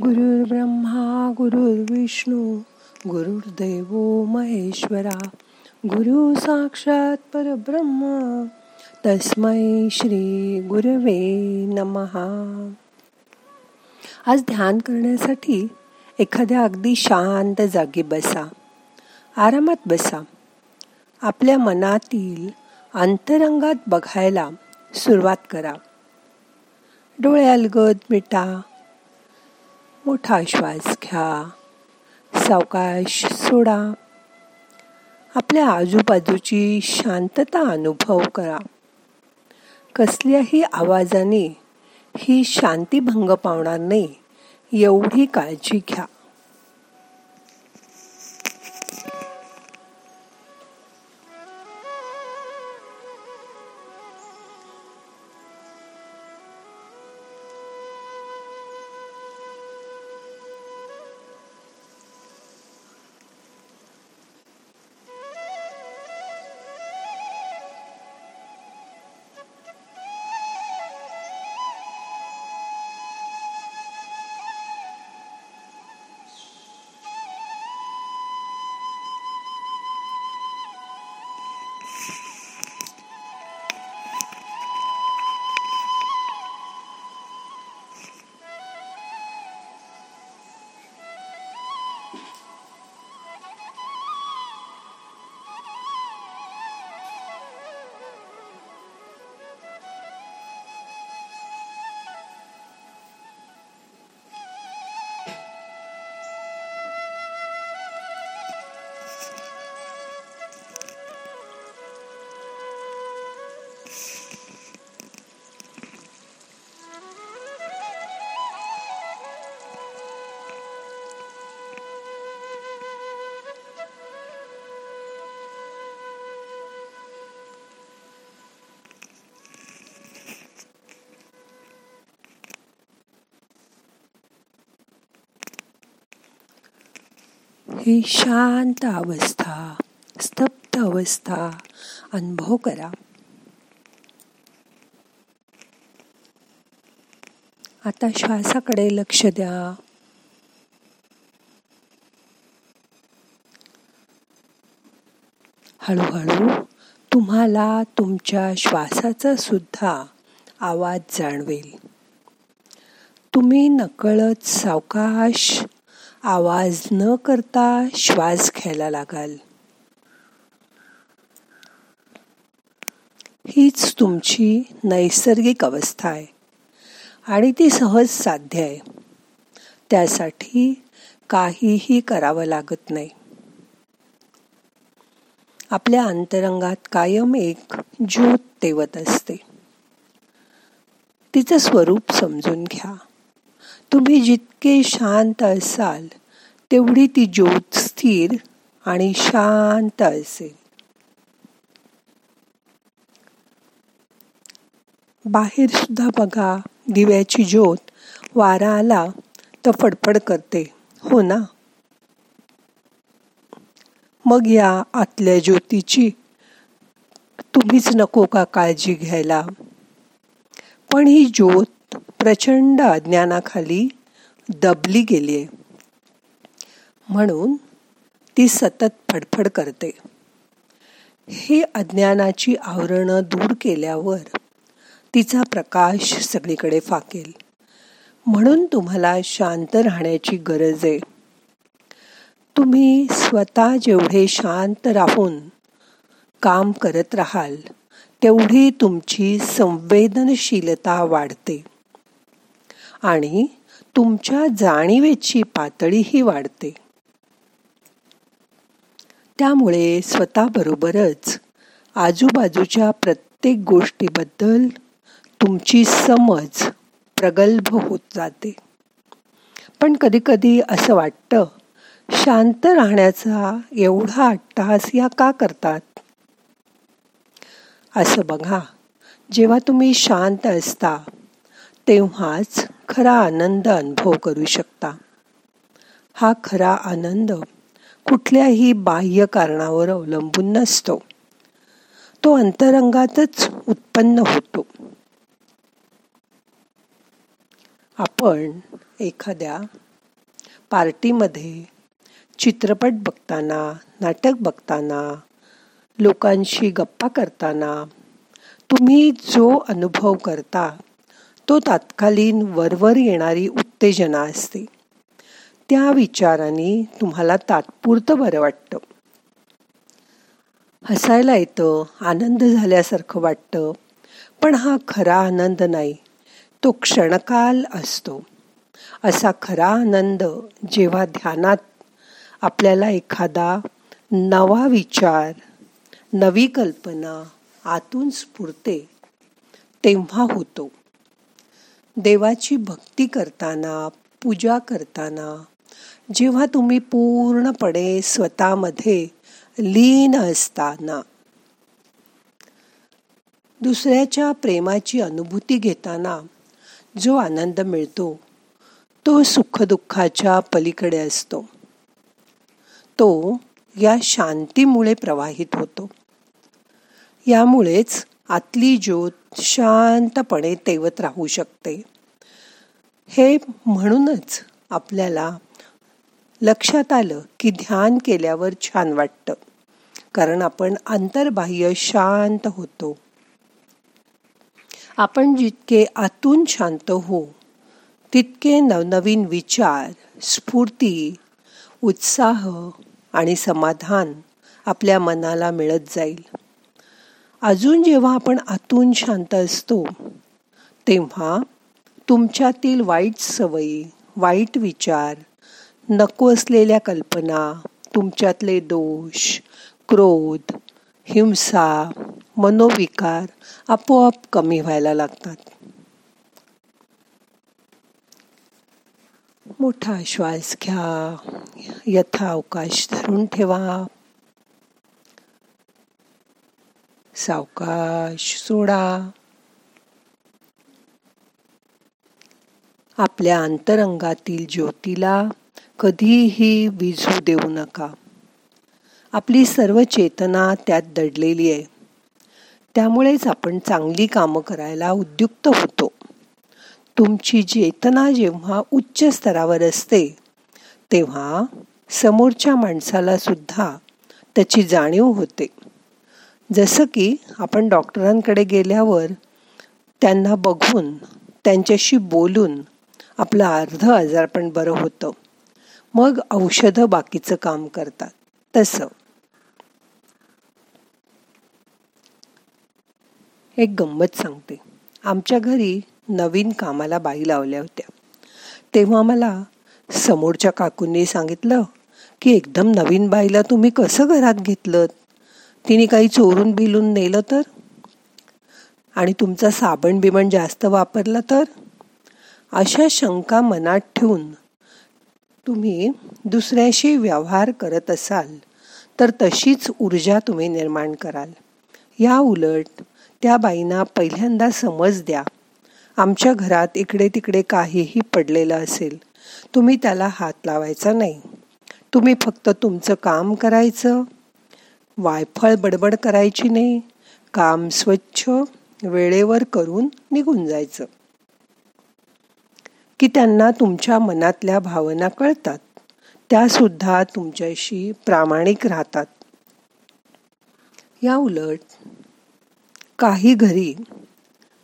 गुरुर्ब्रह्मा गुरुर्विष्णू गुरुर्देव महेश्वरा गुरु साक्षात परब्रह्म तस्मै श्री गुरवे नमहा आज ध्यान करण्यासाठी एखाद्या अगदी शांत जागी बसा. आरामात बसा. आपल्या मनातील अंतरंगात बघायला सुरुवात करा. डोळे अलगद मिटा. मोठा श्वास घ्या. सावकाश सोडा. आपल्या आजूबाजूची शांतता अनुभव करा. कसल्याही आवाजाने ही शांती भंग पावणार नाही. एवढी काळजी घ्या. ही शांत अवस्था स्तब्ध अवस्था अनुभव करा. आता श्वासाकडे लक्ष द्या. हळूहळू तुम्हाला तुमच्या श्वासाचा सुद्धा आवाज जाणवेल. तुम्ही नकळत सावकाश आवाज न करता श्वास घ्यायला लागाल. हीच तुमची नैसर्गिक अवस्था आहे आणि ती सहज साध्य आहे. त्यासाठी काहीही करावं लागत नाही. आपल्या अंतरंगात कायम एक ज्योत तेवत असते. तिचं स्वरूप समजून घ्या. तुम्ही जितके शांत असाल तेवढी ती ज्योत स्थिर आणि शांत असेल. बाहेर सुद्धा बघा दिव्याची ज्योत वारा आला तर फडफड करते हो ना? मग या आतल्या ज्योतीची तुम्हीच नको का काळजी घ्यायला? पण ही ज्योत प्रचंड अज्ञानाखाली दबली गेली आहे म्हणून ती सतत फडफड करते. हे अज्ञानाची आवरणं दूर केल्यावर तिचा प्रकाश सगळीकडे फाकेल. म्हणून तुम्हाला शांत राहण्याची गरज आहे. तुम्ही स्वतः जेवढे शांत राहून काम करत राहाल तेवढी तुमची संवेदनशीलता वाढते. आणि तुमच्या जाणीवेची पातळीही वाढते. त्यामुळे स्वतःबरोबरच आजूबाजूच्या प्रत्येक गोष्टीबद्दल तुमची समज प्रगल्भ होत जाते. पण कधीकधी असं वाटतं शांत राहण्याचा एवढा अट्टहास या का करतात? असं बघा जेव्हा तुम्ही शांत असता तेव्हाच खरा आनंद अनुभव करू शकता. हा खरा आनंद कुठल्याही बाह्य कारणावर अवलंबून नसतो. तो अंतरंगातच उत्पन्न होतो. आपण एखाद्या पार्टीमध्ये चित्रपट बघताना नाटक बघताना लोकांशी गप्पा करताना तुम्ही जो अनुभव करता तो तात्कालीन वरवर येणारी उत्तेजना असते. त्या विचाराने तुम्हाला तात्पुरतं बरं वाटतं. हसायला येतं आनंद झाल्यासारखं वाटतं पण हा खरा आनंद नाही. तो क्षणकाल असतो. असा खरा आनंद जेव्हा ध्यानात आपल्याला एखादा नवा विचार नवी कल्पना आतून स्फुरते तेव्हा होतो. देवाची भक्ती करताना पूजा करताना जेव्हा तुम्ही पूर्णपणे स्वतःमध्ये लीन असताना दुसऱ्याच्या प्रेमाची अनुभूती घेताना जो आनंद मिळतो तो सुखदुःखाच्या पलीकडे असतो. तो या शांतीमुळे प्रवाहित होतो. यामुळेच आतली ज्योत शांतपणे तेवत राहू शकते. हे म्हणूनच आपल्याला लक्षात आलं की ध्यान केल्यावर छान वाटतं. कारण आपण अंतर्बाह्य शांत होतो. आपण जितके आतून शांत हो तितके नवनवीन विचार स्फूर्ती उत्साह आणि समाधान आपल्या मनाला मिळत जाईल. अजून जेव्हा आपण आतून शांत असतो तेव्हा तुमच्यातील वाईट सवयी वाईट विचार नको असलेल्या कल्पना तुमच्यातले दोष क्रोध हिंसा मनोविकार आपोआप कमी व्हायला लागतात. मोठा श्वास घ्या यथा अवकाश धरून ठेवा. सावकाश सोडा. आपल्या अंतरंगातील ज्योतीला कधीही विझू देऊ नका. आपली सर्व चेतना त्यात दडलेली आहे. त्यामुळेच आपण चांगली कामं करायला उद्युक्त होतो. तुमची चेतना जेव्हा उच्च स्तरावर असते तेव्हा समोरच्या माणसाला सुद्धा त्याची जाणीव होते. जसं की आपण डॉक्टरांकडे गेल्यावर त्यांना बघून त्यांच्याशी बोलून आपलं अर्ध आजारपण बरं होतं. मग औषधं बाकीचं काम करतात. तसं. एक गंमत सांगते. आमच्या घरी नवीन कामाला बाई लावल्या होत्या. तेव्हा मला समोरच्या काकूंनी सांगितलं की एकदम नवीन बाईला तुम्ही कसं घरात घेतलं तिने काही चोरून बिलून नेलं तर? आणि तुमचा साबण बिबण जास्त वापरला तर? अशा शंका मनात ठेवून तुम्ही दुसऱ्याशी व्यवहार करत असाल तर तशीच ऊर्जा तुम्ही निर्माण कराल. या उलट त्या बाईंना पहिल्यांदा समज द्या. आमच्या घरात इकडे तिकडे काहीही पडलेलं असेल तुम्ही त्याला हात लावायचा नाही. तुम्ही फक्त तुमचं काम करायचं वायफळ बडबड करायची नाही. काम स्वच्छ वेळेवर करून निघून जायचं. की त्यांना तुमच्या मनातल्या भावना कळतात त्या सुद्धा तुमच्याशी प्रामाणिक राहतात. या उलट काही घरी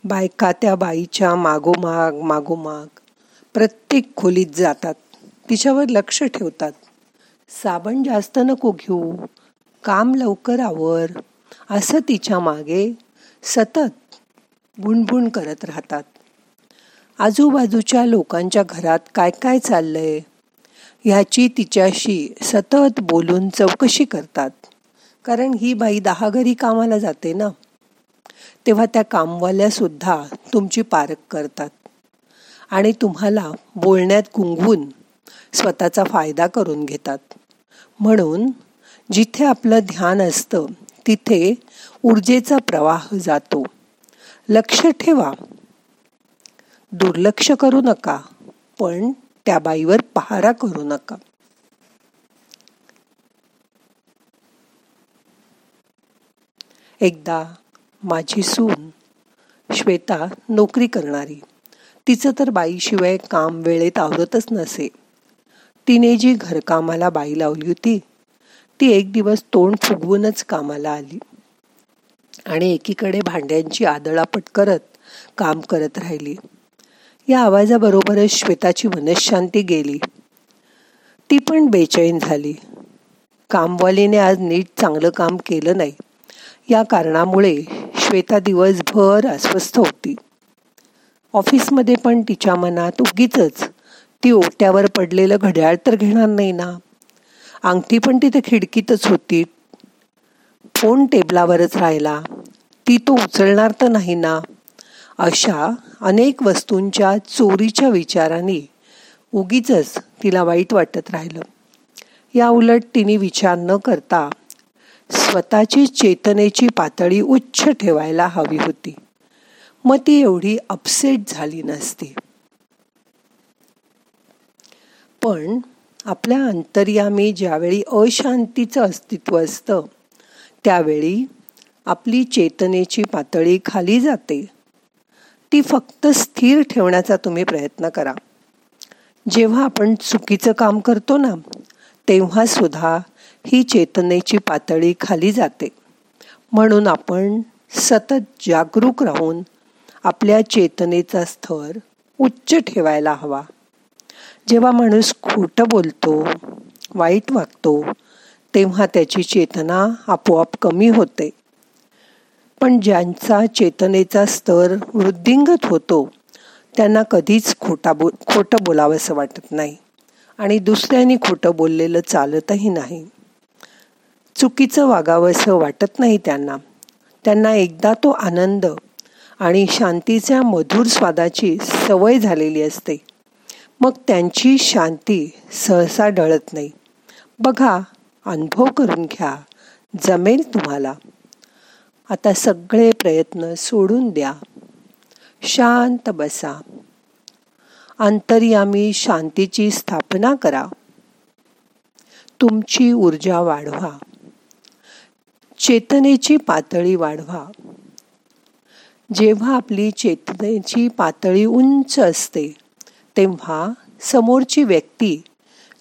बायका त्या बाईच्या मागोमाग मागोमाग प्रत्येक खोलीत जातात तिच्यावर लक्ष ठेवतात. साबण जास्त नको घेऊ काम लवकर आवर असं तिच्यामागे सतत भुणभुण करत राहतात. आजूबाजूच्या लोकांच्या घरात काय काय चाललंय ह्याची तिच्याशी सतत बोलून चौकशी करतात. कारण ही बाई दहा घरी कामाला जाते ना. तेव्हा त्या कामवाल्या सुद्धा तुमची पारख करतात. आणि तुम्हाला बोलण्यात गुंगवून स्वतःचा फायदा करून घेतात. म्हणून जिथे आपलं ध्यान असतं तिथे ऊर्जेचा प्रवाह जातो. लक्ष ठेवा. दुर्लक्ष करू नका पण त्या बाईवर पहारा करू नका. एकदा माझी सून श्वेता नोकरी करणारी. तिचं तर बाईशिवाय काम वेळेत आवरतच नसे. तिने जी घरकामाला बाई लावली होती ती एक दिवस तोंड फुगवूनच कामाला आली. आणि एकीकडे भांड्यांची आदळापट करत काम करत राहिली. या आवाजाबरोबरच श्वेताची मनशांती गेली. ती पण बेचैन झाली. कामवालीने आज नीट चांगलं काम केलं नाही. या कारणामुळे श्वेता दिवसभर अस्वस्थ होती. ऑफिसमध्ये पण तिच्या मनात उगीच ती ओट्यावर पडलेलं घड्याळ तर घेणार नाही ना? अंगठी पण तिथे खिडकीतच होती. फोन टेबलावरच राहिला. ती तो उचलणार तर नाही ना? अशा अनेक वस्तूंच्या चोरीच्या विचाराने उगीच तिला वाईट वाटत राहिलं. या उलट तिने विचार न करता स्वतःची चेतनेची पातळी उच्च ठेवायला हवी होती. मग ती एवढी अपसेट झाली नसती. पण आपल्या अंतर्यामी ज्यावेळी अशांतीचं अस्तित्व असतं त्यावेळी आपली चेतनेची पातळी खाली जाते. ती फक्त स्थिर ठेवण्याचा तुम्ही प्रयत्न करा. जेव्हा आपण चुकीचं काम करतो ना तेव्हा सुद्धा ही चेतनेची पातळी खाली जाते. म्हणून आपण सतत जागरूक राहून आपल्या चेतनेचा स्तर उच्च ठेवायला हवा. जेव्हा माणूस खोटं बोलतो वाईट वागतो तेव्हा त्याची चेतना आपोआप कमी होते. पण ज्यांचा चेतनेचा स्तर वृद्धिंगत होतो त्यांना कधीच खोटा बो खोटं बोलावंसं वाटत नाही आणि दुसऱ्यांनी खोटं बोललेलं चालतही नाही. चुकीचं वागावंसं वाटत नाही त्यांना. त्यांना एकदा तो आनंद आणि शांतीच्या मधुर स्वादाची सवय झालेली असते. मग त्यांची शांती सहसा डळत नाही. बघा अनुभव करून घ्या. जमेल तुम्हाला. आता सगळे प्रयत्न सोडून द्या. शांत बसा. अंतर्यामी शांतीची स्थापना करा. तुमची ऊर्जा वाढवा. चेतनेची पातळी वाढवा. जेव्हा आपली चेतनेची पातळी उंच असते तेव्हा समोरची व्यक्ती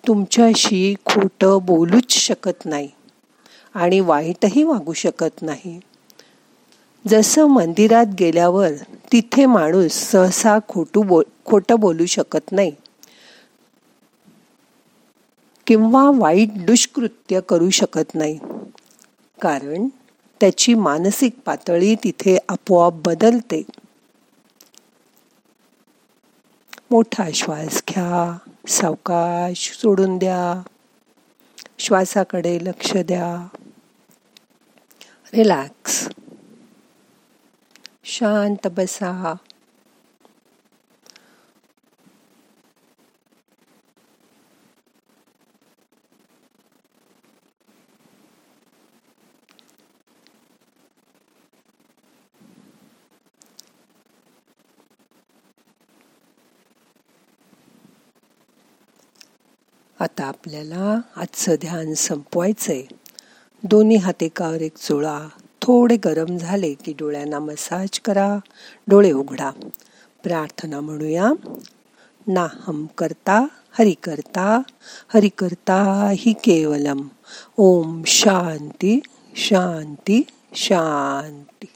तुमच्याशी खोटं बोलूच शकत नाही आणि वाईटही वागू शकत नाही. जसं मंदिरात गेल्यावर तिथे माणूस सहसा खोटू बो खोटं बोलू शकत नाही किंवा वाईट दुष्कृत्य करू शकत नाही. कारण त्याची मानसिक पातळी तिथे आपोआप बदलते. मोठा श्वास घ्या सावकाश सोडून द्या. श्वासाकडे लक्ष द्या. रिलॅक्स शांत बसा. आता आपल्याला आजचं ध्यान संपवायचंय. दोन्ही हातेकावर एक चोळा. थोडे गरम झाले की डोळ्यांना मसाज करा. डोळे उघडा. प्रार्थना म्हणूया. ना हम करता हरि करता हरि करता हि केवलम. ओम शांती शांती शांती.